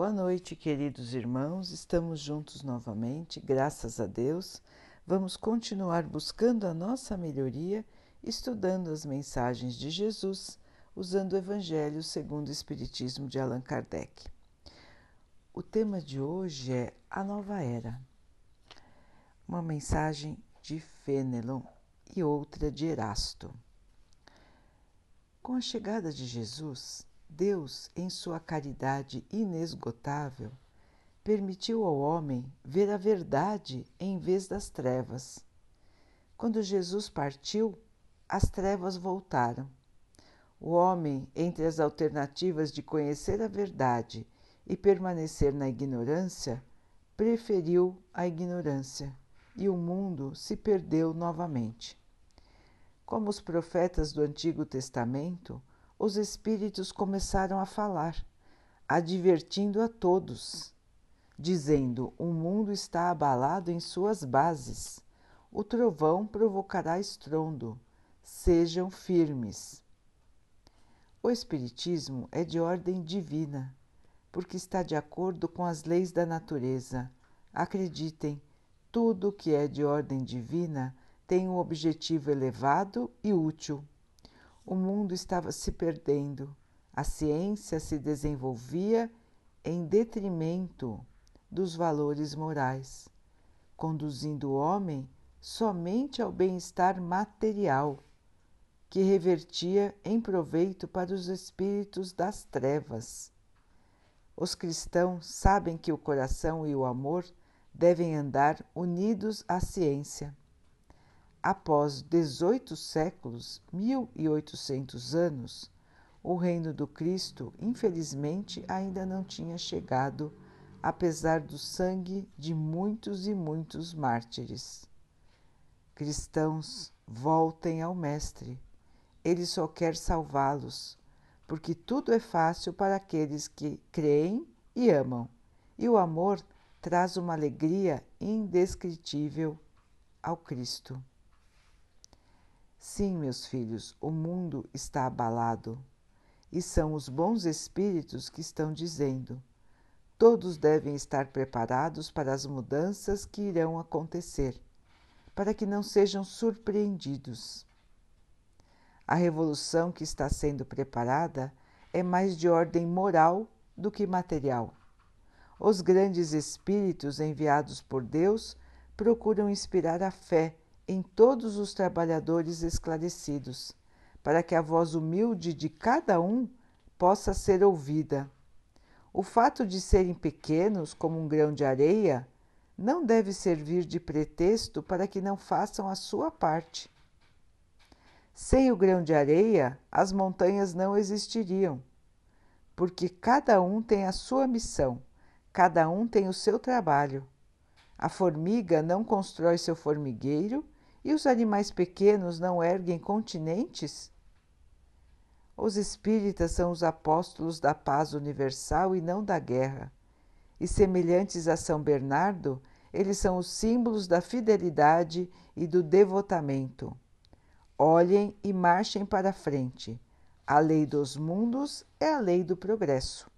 Boa noite, queridos irmãos. Estamos juntos novamente, graças a Deus. Vamos continuar buscando a nossa melhoria, estudando as mensagens de Jesus, usando o Evangelho segundo o Espiritismo de Allan Kardec. O tema de hoje é a nova era. Uma mensagem de Fenelon e outra de Erasto. Com a chegada de Jesus, Deus, em sua caridade inesgotável, permitiu ao homem ver a verdade em vez das trevas. Quando Jesus partiu, as trevas voltaram. O homem, entre as alternativas de conhecer a verdade e permanecer na ignorância, preferiu a ignorância e o mundo se perdeu novamente. Como os profetas do Antigo Testamento, os espíritos começaram a falar, advertindo a todos, dizendo: O mundo está abalado em suas bases. O trovão provocará estrondo. Sejam firmes. O Espiritismo é de ordem divina, porque está de acordo com as leis da natureza. Acreditem, tudo que é de ordem divina tem um objetivo elevado e útil o mundo estava se perdendo, a ciência se desenvolvia em detrimento dos valores morais, conduzindo o homem somente ao bem-estar material, que revertia em proveito para os espíritos das trevas. Os cristãos sabem que o coração e o amor devem andar unidos à ciência após 18 séculos, 1800 anos, o reino do Cristo, infelizmente, ainda não tinha chegado, apesar do sangue de muitos e muitos mártires. Cristãos, voltem ao Mestre. Ele só quer salvá-los, porque tudo é fácil para aqueles que creem e amam, e o amor traz uma alegria indescritível ao Cristo. Sim, meus filhos, o mundo está abalado e são os bons espíritos que estão dizendo: todos devem estar preparados para as mudanças que irão acontecer, para que não sejam surpreendidos. A revolução que está sendo preparada é mais de ordem moral do que material. Os grandes espíritos enviados por Deus procuram inspirar a fé em todos os trabalhadores esclarecidos, para que a voz humilde de cada um possa ser ouvida. O fato de serem pequenos como um grão de areia não deve servir de pretexto para que não façam a sua parte. Sem o grão de areia, as montanhas não existiriam, porque cada um tem a sua missão, cada um tem o seu trabalho. A formiga não constrói seu formigueiro e os animais pequenos não erguem continentes? Os espíritas são os apóstolos da paz universal e não da guerra. E semelhantes a São Bernardo, eles são os símbolos da fidelidade e do devotamento. Olhem e marchem para a frente. A lei dos mundos é a lei do progresso.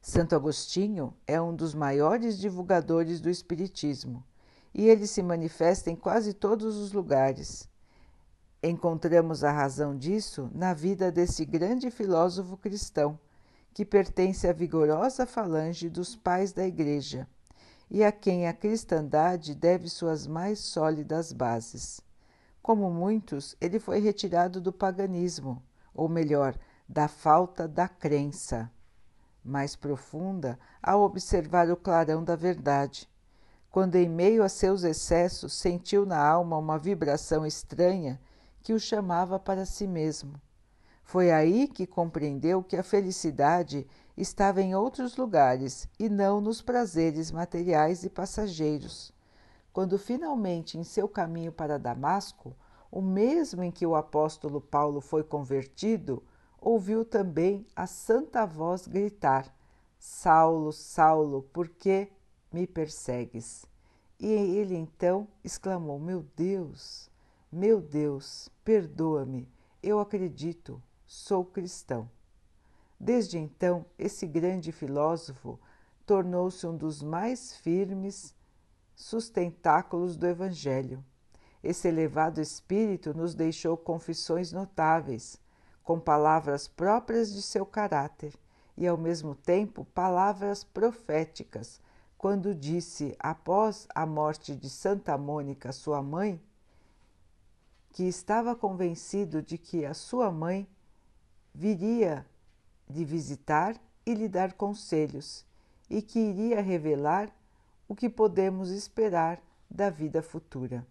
Santo Agostinho é um dos maiores divulgadores do Espiritismo e ele se manifesta em quase todos os lugares. Encontramos a razão disso na vida desse grande filósofo cristão, que pertence à vigorosa falange dos pais da Igreja e a quem a cristandade deve suas mais sólidas bases. Como muitos, ele foi retirado do paganismo, ou melhor, da falta da crença mais profunda ao observar o clarão da verdade quando, em meio a seus excessos, sentiu na alma uma vibração estranha que o chamava para si mesmo. Foi aí que compreendeu que a felicidade estava em outros lugares e não nos prazeres materiais e passageiros. Quando finalmente, em seu caminho para Damasco, o mesmo em que o apóstolo Paulo foi convertido, ouviu também a santa voz gritar: Saulo, Saulo, por que me persegues? E ele então exclamou: Meu Deus, meu Deus, perdoa-me, eu acredito, sou cristão. Desde então, esse grande filósofo tornou-se um dos mais firmes sustentáculos do Evangelho. Esse elevado espírito nos deixou confissões notáveis, com palavras próprias de seu caráter e, ao mesmo tempo, palavras proféticas, quando disse, após a morte de Santa Mônica, sua mãe, que estava convencido de que a sua mãe viria de visitar e lhe dar conselhos e que iria revelar o que podemos esperar da vida futura.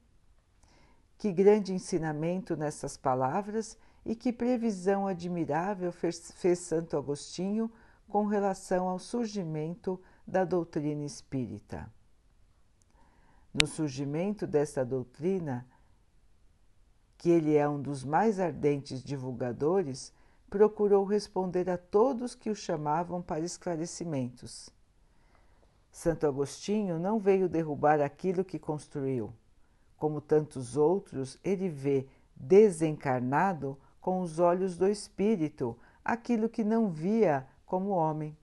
Que grande ensinamento nessas palavras e que previsão admirável fez, Santo Agostinho com relação ao surgimento da doutrina espírita. No surgimento desta doutrina, que ele é um dos mais ardentes divulgadores, procurou responder a todos que o chamavam para esclarecimentos. Santo Agostinho não veio derrubar aquilo que construiu. Como tantos outros, ele vê desencarnado com os olhos do espírito aquilo que não via como homem.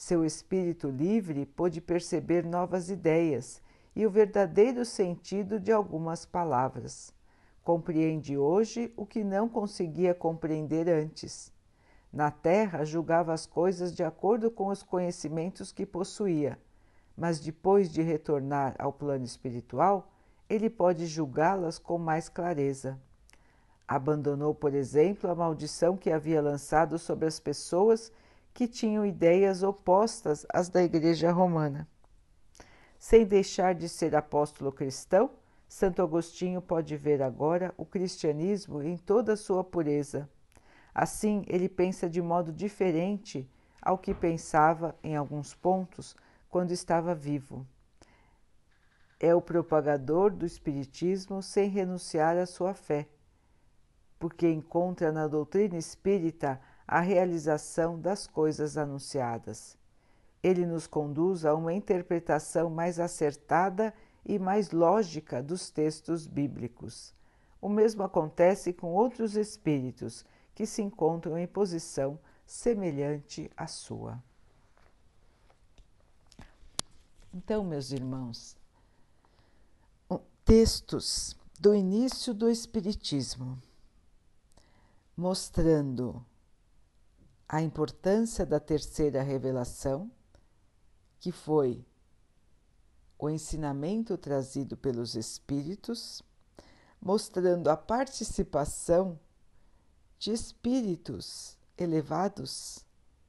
Seu espírito livre pôde perceber novas ideias e o verdadeiro sentido de algumas palavras. Compreende hoje o que não conseguia compreender antes. Na Terra, julgava as coisas de acordo com os conhecimentos que possuía, mas depois de retornar ao plano espiritual, ele pode julgá-las com mais clareza. Abandonou, por exemplo, a maldição que havia lançado sobre as pessoas que tinham ideias opostas às da Igreja Romana. Sem deixar de ser apóstolo cristão, Santo Agostinho pode ver agora o cristianismo em toda a sua pureza. Assim, ele pensa de modo diferente ao que pensava, em alguns pontos, quando estava vivo. É o propagador do Espiritismo sem renunciar à sua fé, porque encontra na doutrina espírita a realização das coisas anunciadas. Ele nos conduz a uma interpretação mais acertada e mais lógica dos textos bíblicos. O mesmo acontece com outros espíritos que se encontram em posição semelhante à sua. Então, meus irmãos, textos do início do Espiritismo mostrando a importância da terceira revelação, que foi o ensinamento trazido pelos Espíritos, mostrando a participação de espíritos elevados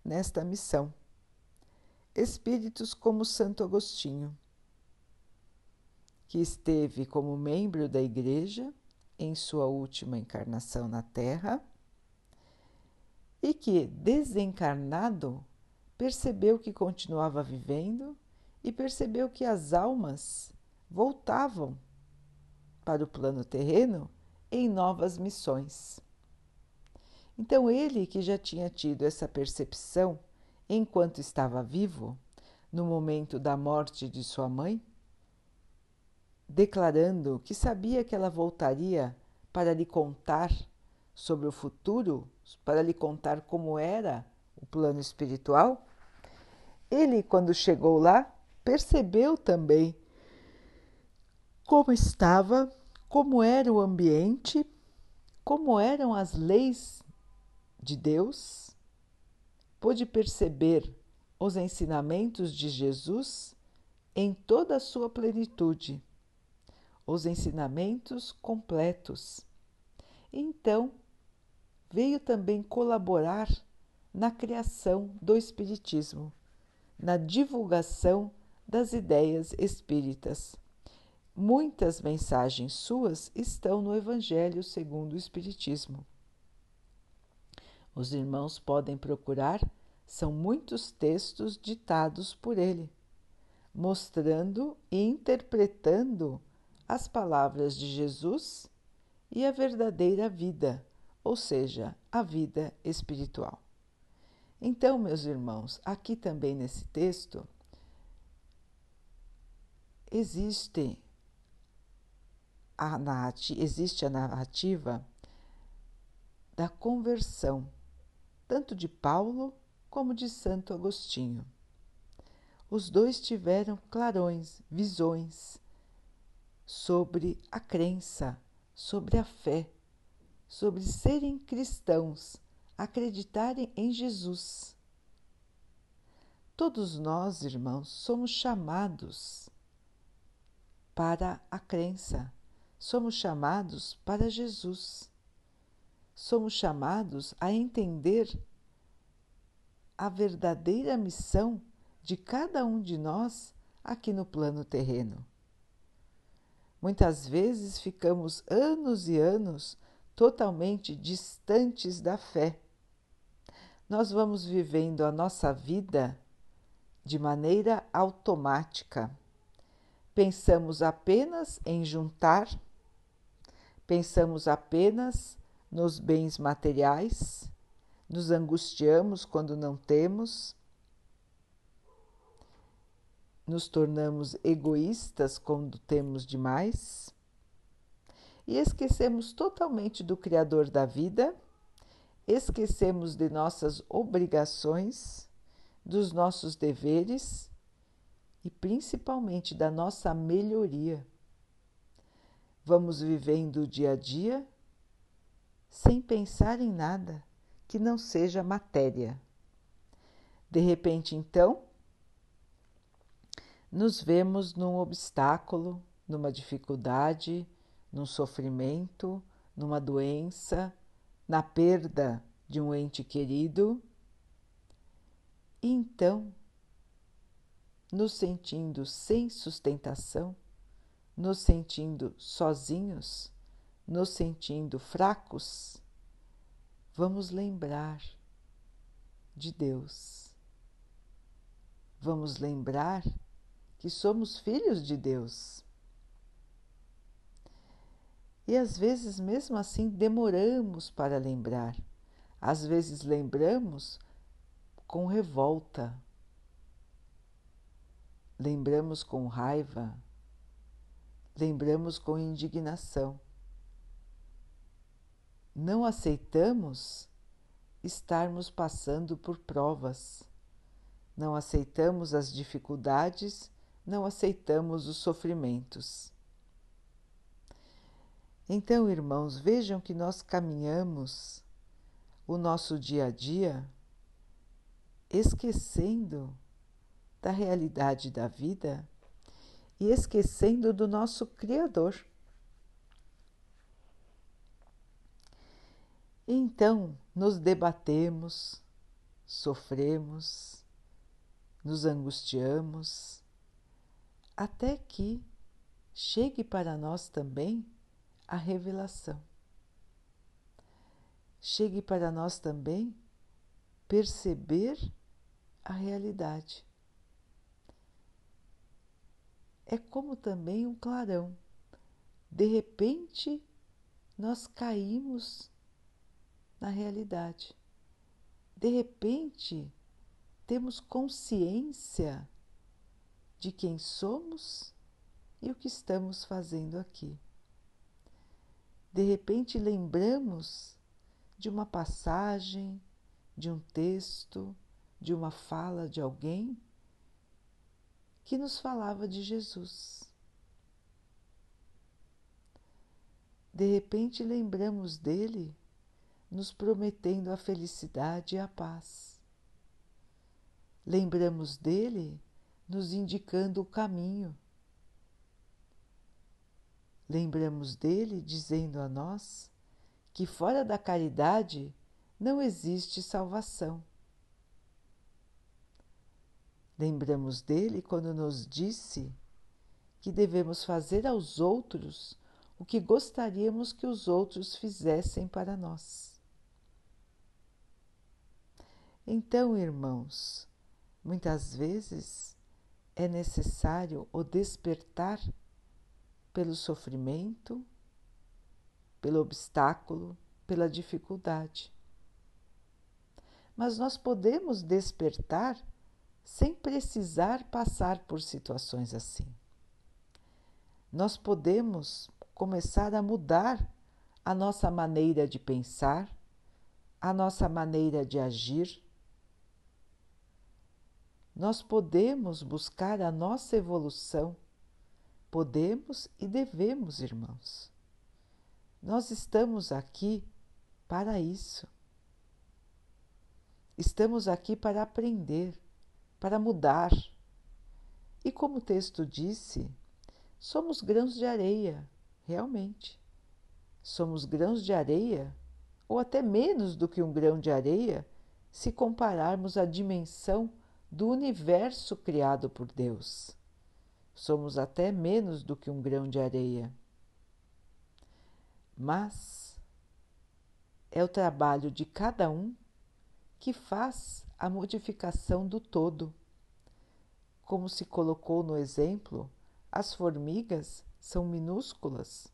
nesta missão. Espíritos como Santo Agostinho, que esteve como membro da Igreja em sua última encarnação na Terra e que, desencarnado, percebeu que continuava vivendo e percebeu que as almas voltavam para o plano terreno em novas missões. Então, ele que já tinha tido essa percepção enquanto estava vivo, no momento da morte de sua mãe, declarando que sabia que ela voltaria para lhe contar sobre o futuro, para lhe contar como era o plano espiritual, ele, quando chegou lá, percebeu também como estava, como era o ambiente, como eram as leis de Deus, pôde perceber os ensinamentos de Jesus em toda a sua plenitude, os ensinamentos completos. Então, veio também colaborar na criação do Espiritismo, na divulgação das ideias espíritas. Muitas mensagens suas estão no Evangelho segundo o Espiritismo. Os irmãos podem procurar, são muitos textos ditados por ele, mostrando e interpretando as palavras de Jesus e a verdadeira vida, ou seja, a vida espiritual. Então, meus irmãos, aqui também nesse texto, existe a narrativa, existe a narrativa da conversão, tanto de Paulo como de Santo Agostinho. Os dois tiveram clarões, visões sobre a crença, sobre a fé, sobre serem cristãos, acreditarem em Jesus. Todos nós, irmãos, somos chamados para a crença, somos chamados para Jesus, somos chamados a entender a verdadeira missão de cada um de nós aqui no plano terreno. Muitas vezes ficamos anos e anos totalmente distantes da fé. Nós vamos vivendo a nossa vida de maneira automática. Pensamos apenas em juntar, pensamos apenas nos bens materiais, nos angustiamos quando não temos, nos tornamos egoístas quando temos demais e esquecemos totalmente do Criador da vida, esquecemos de nossas obrigações dos nossos deveres e principalmente da nossa melhoria. Vamos vivendo o dia a dia sem pensar em nada que não seja matéria. De repente, então, nos vemos num obstáculo, numa dificuldade, num sofrimento, numa doença, na perda de um ente querido e então, nos sentindo sem sustentação, nos sentindo sozinhos, nos sentindo fracos, vamos lembrar de Deus. Vamos lembrar que somos filhos de Deus. E às vezes, mesmo assim, demoramos para lembrar. Às vezes lembramos com revolta, lembramos com raiva, lembramos com indignação. Não aceitamos estarmos passando por provas, não aceitamos as dificuldades, não aceitamos os sofrimentos. Então, irmãos, vejam que nós caminhamos o nosso dia a dia esquecendo da realidade da vida e esquecendo do nosso Criador. Então nos debatemos, sofremos, nos angustiamos, até que chegue para nós também a revelação. Chegue para nós também perceber a realidade. É como também um clarão. De repente, nós caímos na realidade. De repente, temos consciência de quem somos e o que estamos fazendo aqui. De repente, lembramos de uma passagem, de um texto, de uma fala de alguém que nos falava de Jesus. De repente lembramos dele nos prometendo a felicidade e a paz. Lembramos dele nos indicando o caminho. Lembramos dele dizendo a nós que fora da caridade não existe salvação. Lembramos dele quando nos disse que devemos fazer aos outros o que gostaríamos que os outros fizessem para nós. Então, irmãos, muitas vezes é necessário o despertar pelo sofrimento, pelo obstáculo, pela dificuldade. Mas nós podemos despertar sem precisar passar por situações assim. Nós podemos começar a mudar a nossa maneira de pensar, a nossa maneira de agir, nós podemos buscar a nossa evolução. Podemos e devemos, irmãos. Nós estamos aqui para isso. Estamos aqui para aprender, para mudar. E como o texto disse, somos grãos de areia, realmente. Somos grãos de areia, ou até menos do que um grão de areia, se compararmos a dimensão do universo criado por Deus. Somos até menos do que um grão de areia. Mas é o trabalho de cada um que faz a modificação do todo. Como se colocou no exemplo, as formigas são minúsculas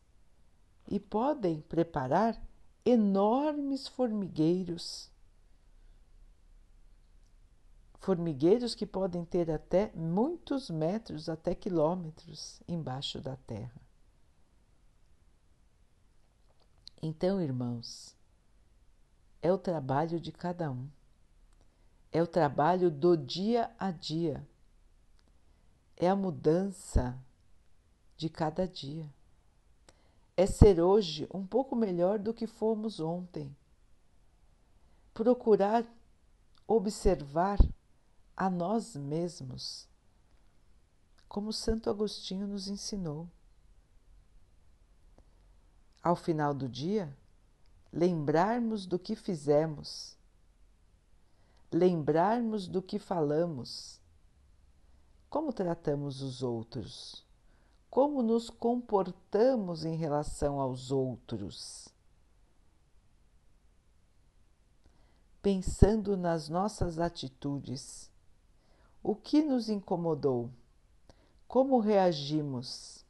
e podem preparar enormes formigueiros formigueiros que podem ter até muitos metros, até quilômetros embaixo da terra. Então, irmãos, é o trabalho de cada um, é o trabalho do dia a dia, é a mudança de cada dia, é ser hoje um pouco melhor do que fomos ontem, procurar observar a nós mesmos, como Santo Agostinho nos ensinou. Ao final do dia, lembrarmos do que fizemos, lembrarmos do que falamos, como tratamos os outros, como nos comportamos em relação aos outros. Pensando nas nossas atitudes o que nos incomodou? Como reagimos?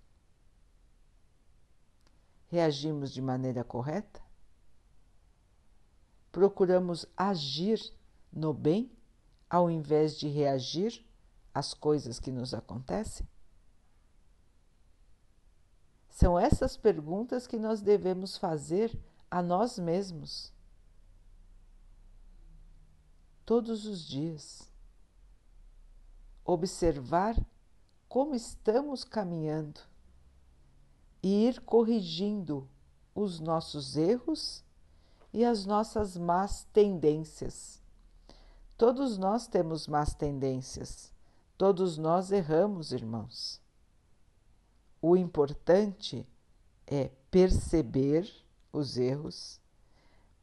Reagimos de maneira correta? Procuramos agir no bem ao invés de reagir às coisas que nos acontecem? São essas perguntas que nós devemos fazer a nós mesmos todos os dias observar como estamos caminhando e ir corrigindo os nossos erros e as nossas más tendências. Todos nós temos más tendências, todos nós erramos, irmãos. O importante é perceber os erros,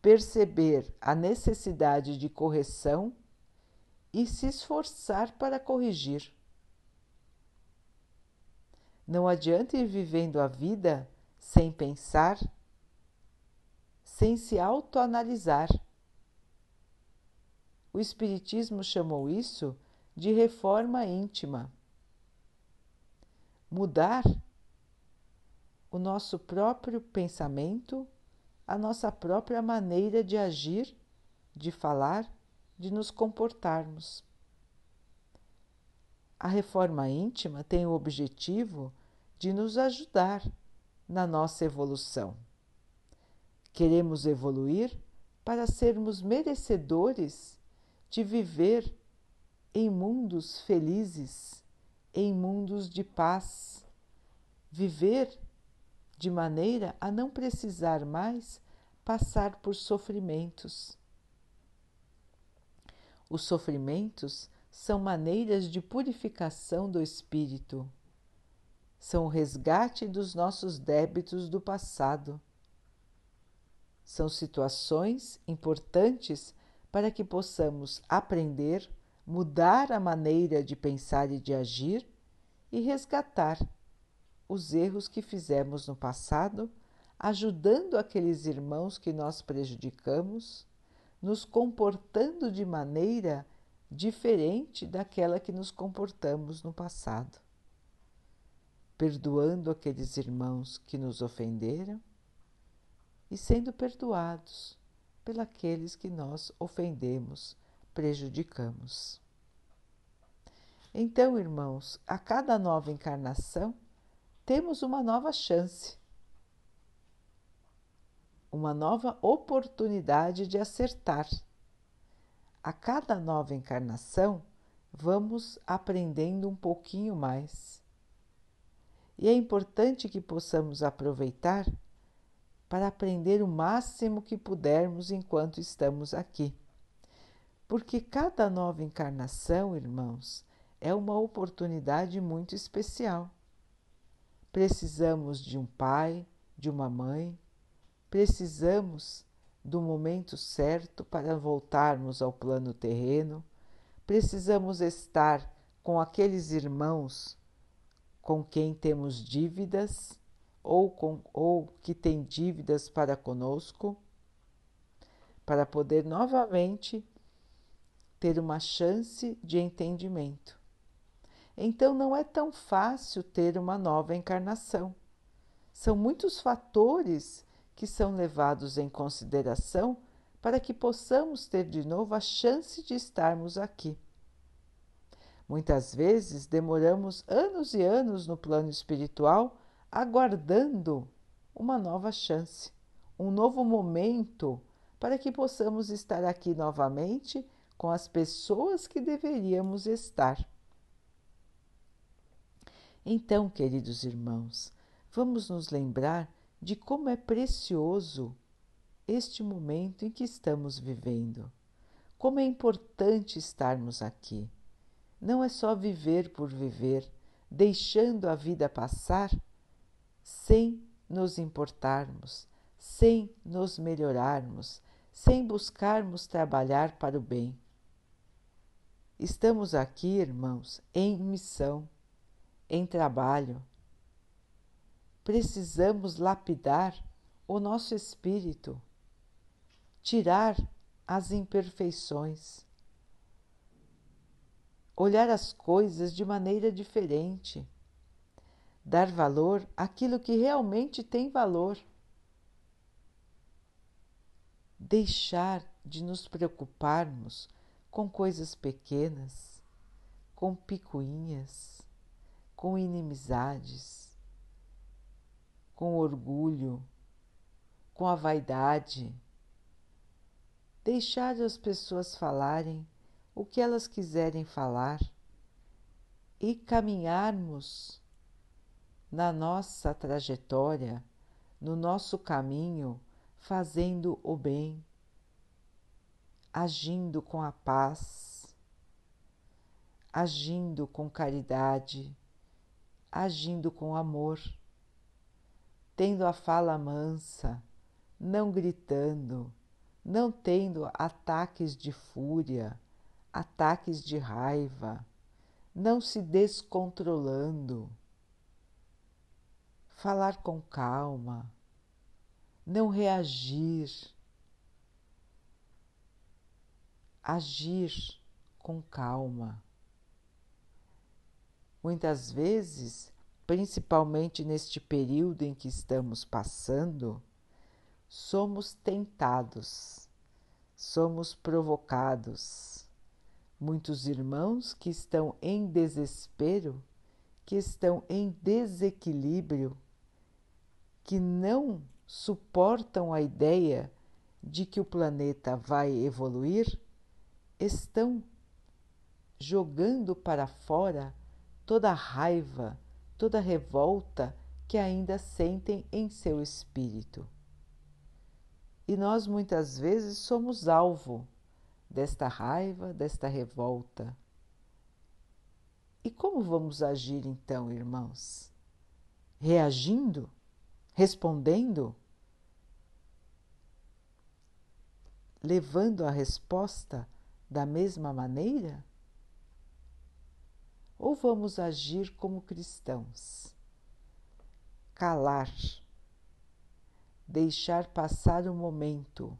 perceber a necessidade de correção e se esforçar para corrigir. Não adianta ir vivendo a vida sem pensar, sem se autoanalisar. O Espiritismo chamou isso de reforma íntima. Mudar o nosso próprio pensamento, a nossa própria maneira de agir, de falar de nos comportarmos. A reforma íntima tem o objetivo de nos ajudar na nossa evolução. Queremos evoluir para sermos merecedores de viver em mundos felizes, em mundos de paz, viver de maneira a não precisar mais passar por sofrimentos os sofrimentos são maneiras de purificação do espírito. São o resgate dos nossos débitos do passado. São situações importantes para que possamos aprender, mudar a maneira de pensar e de agir e resgatar os erros que fizemos no passado, ajudando aqueles irmãos que nós prejudicamos nos comportando de maneira diferente daquela que nos comportamos no passado, perdoando aqueles irmãos que nos ofenderam e sendo perdoados pelos que nós ofendemos, prejudicamos. Então, irmãos, a cada nova encarnação temos uma nova chance uma nova oportunidade de acertar. A cada nova encarnação, vamos aprendendo um pouquinho mais. E é importante que possamos aproveitar para aprender o máximo que pudermos enquanto estamos aqui. Porque cada nova encarnação, irmãos, é uma oportunidade muito especial. Precisamos de um pai, de uma mãe, precisamos do momento certo para voltarmos ao plano terreno, precisamos estar com aqueles irmãos com quem temos dívidas ou, com, ou que têm dívidas para conosco, para poder novamente ter uma chance de entendimento. Então não é tão fácil ter uma nova encarnação. São muitos fatores que são levados em consideração para que possamos ter de novo a chance de estarmos aqui. Muitas vezes demoramos anos e anos no plano espiritual aguardando uma nova chance, um novo momento para que possamos estar aqui novamente com as pessoas que deveríamos estar. Então, queridos irmãos, vamos nos lembrar de como é precioso este momento em que estamos vivendo, como é importante estarmos aqui não é só viver por viver, deixando a vida passar sem nos importarmos, sem nos melhorarmos, sem buscarmos trabalhar para o bem. Estamos aqui, irmãos, em missão, em trabalho. Precisamos lapidar o nosso espírito, tirar as imperfeições olhar as coisas de maneira diferente, dar valor àquilo que realmente tem valor, deixar de nos preocuparmos com coisas pequenas, com picuinhas, com inimizades, com orgulho, com a vaidade. Deixar as pessoas falarem o que elas quiserem falar e caminharmos na nossa trajetória, no nosso caminho, fazendo o bem, agindo com a paz, agindo com caridade, agindo com amor, tendo a fala mansa, não gritando, não tendo ataques de fúria ataques de raiva, não se descontrolando, falar com calma, não reagir, agir com calma. Muitas vezes, principalmente neste período em que estamos passando, somos tentados, somos provocados. Muitos irmãos que estão em desespero, que estão em desequilíbrio, que não suportam a ideia de que o planeta vai evoluir, estão jogando para fora toda a raiva, toda revolta que ainda sentem em seu espírito. E nós muitas vezes somos alvo desta raiva, desta revolta. E como vamos agir então, irmãos? Reagindo? Respondendo? Levando a resposta da mesma maneira? Ou vamos agir como cristãos? Calar, deixar passar o momento,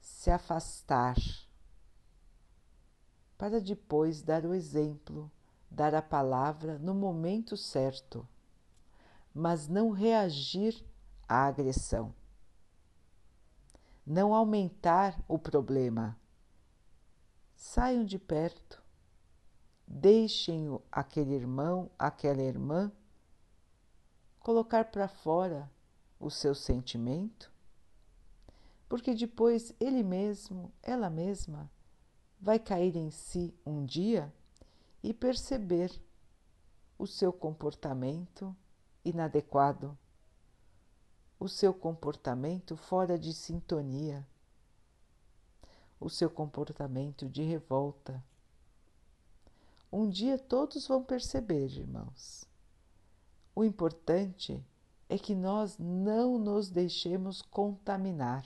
se afastar para depois dar o exemplo, dar a palavra no momento certo, mas não reagir à agressão. Não aumentar o problema. Saiam de perto, deixem aquele irmão, aquela irmã colocar para fora o seu sentimento, porque depois ele mesmo, ela mesma, vai cair em si um dia e perceber o seu comportamento inadequado, o seu comportamento fora de sintonia, o seu comportamento de revolta. Um dia todos vão perceber, irmãos. O importante é que nós não nos deixemos contaminar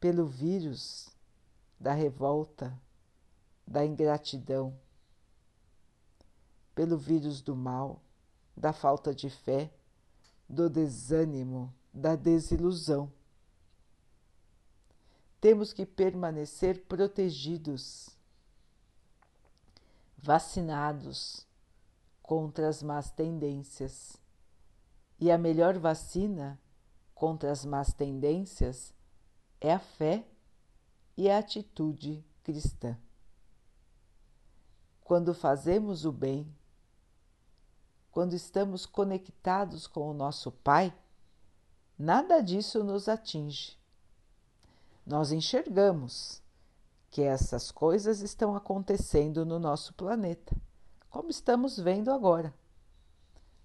pelo vírus da revolta, da ingratidão, pelo vírus do mal, da falta de fé, do desânimo, da desilusão. Temos que permanecer protegidos, vacinados contra as más tendências. E a melhor vacina contra as más tendências é a fé e a atitude cristã. Quando fazemos o bem, quando estamos conectados com o nosso Pai, nada disso nos atinge. Nós enxergamos que essas coisas estão acontecendo no nosso planeta, como estamos vendo agora.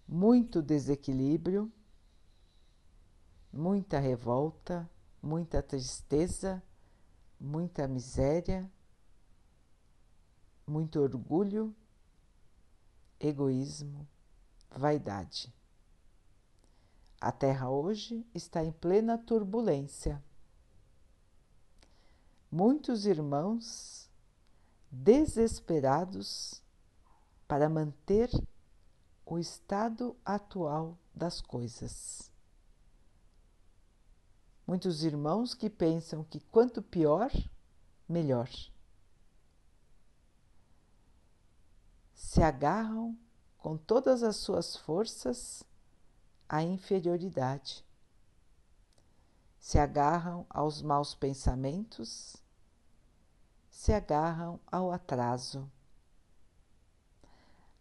Muito desequilíbrio, muita revolta, muita tristeza, muita miséria, muito orgulho, egoísmo, vaidade. A Terra hoje está em plena turbulência. Muitos irmãos desesperados para manter o estado atual das coisas. Muitos irmãos que pensam que quanto pior, melhor. Se agarram com todas as suas forças à inferioridade. Se agarram aos maus pensamentos, se agarram ao atraso.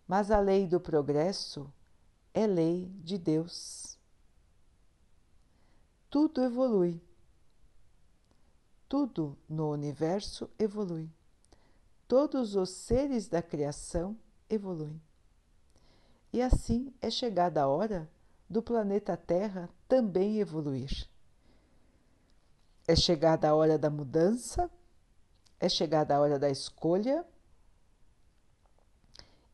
Mas a lei do progresso é lei de Deus tudo evolui. Tudo no universo evolui. Todos os seres da criação evoluem. E assim é chegada a hora do planeta Terra também evoluir. É chegada a hora da mudança, é chegada a hora da escolha.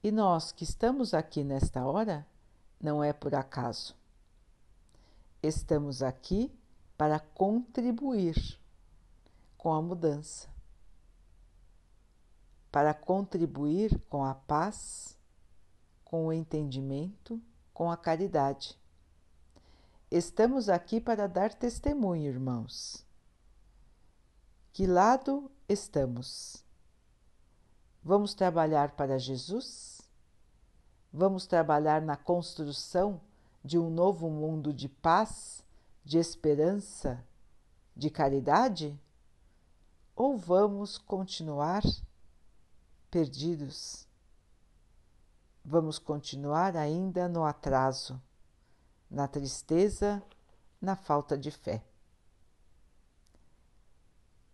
E nós que estamos aqui nesta hora, não é por acaso. Estamos aqui para contribuir com a mudança, para contribuir com a paz, com o entendimento, com a caridade. Estamos aqui para dar testemunho, irmãos. Que lado estamos? Vamos trabalhar para Jesus? Vamos trabalhar na construção de um novo mundo de paz, de esperança, de caridade? Ou vamos continuar perdidos? Vamos continuar ainda no atraso, na tristeza, na falta de fé.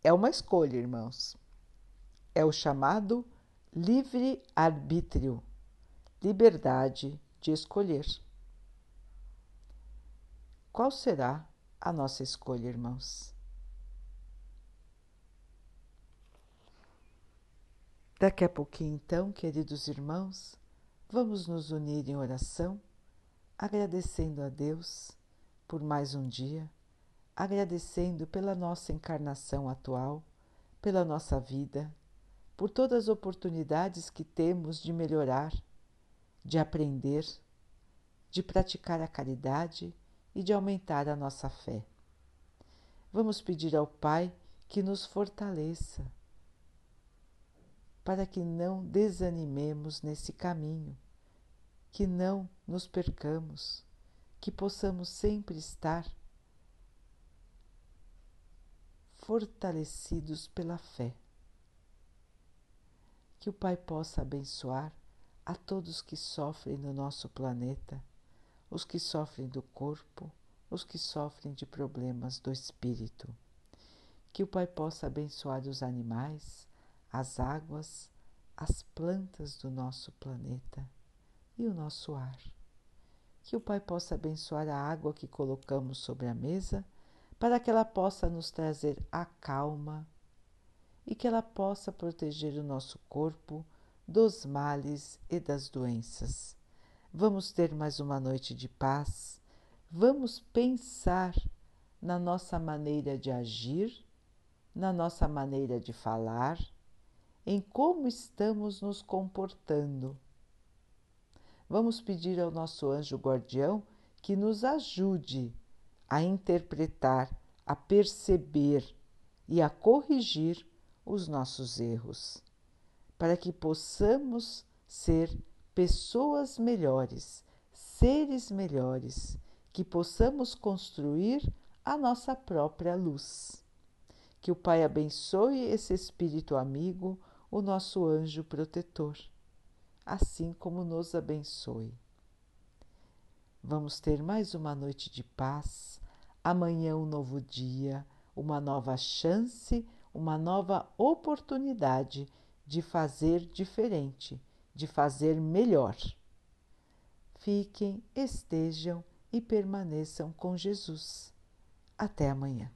É uma escolha, irmãos. É o chamado livre-arbítrio, liberdade de escolher. Qual será a nossa escolha, irmãos? Daqui a pouquinho, então, queridos irmãos, vamos nos unir em oração, agradecendo a Deus por mais um dia, agradecendo pela nossa encarnação atual, pela nossa vida, por todas as oportunidades que temos de melhorar, de aprender, de praticar a caridade e de aumentar a nossa fé. Vamos pedir ao Pai que nos fortaleça, para que não desanimemos nesse caminho, que não nos percamos, que possamos sempre estar fortalecidos pela fé. Que o Pai possa abençoar a todos que sofrem no nosso planeta os que sofrem do corpo, os que sofrem de problemas do espírito. Que o Pai possa abençoar os animais, as águas, as plantas do nosso planeta e o nosso ar. Que o Pai possa abençoar a água que colocamos sobre a mesa, para que ela possa nos trazer a calma e que ela possa proteger o nosso corpo dos males e das doenças. Vamos ter mais uma noite de paz. Vamos pensar na nossa maneira de agir, na nossa maneira de falar, em como estamos nos comportando. Vamos pedir ao nosso anjo guardião que nos ajude a interpretar, a perceber e a corrigir os nossos erros, para que possamos ser pessoas melhores, seres melhores, que possamos construir a nossa própria luz. Que o Pai abençoe esse espírito amigo, o nosso anjo protetor, assim como nos abençoe. Vamos ter mais uma noite de paz, amanhã um novo dia, uma nova chance uma nova oportunidade de fazer diferente, de fazer melhor. Fiquem, estejam e permaneçam com Jesus. Até amanhã.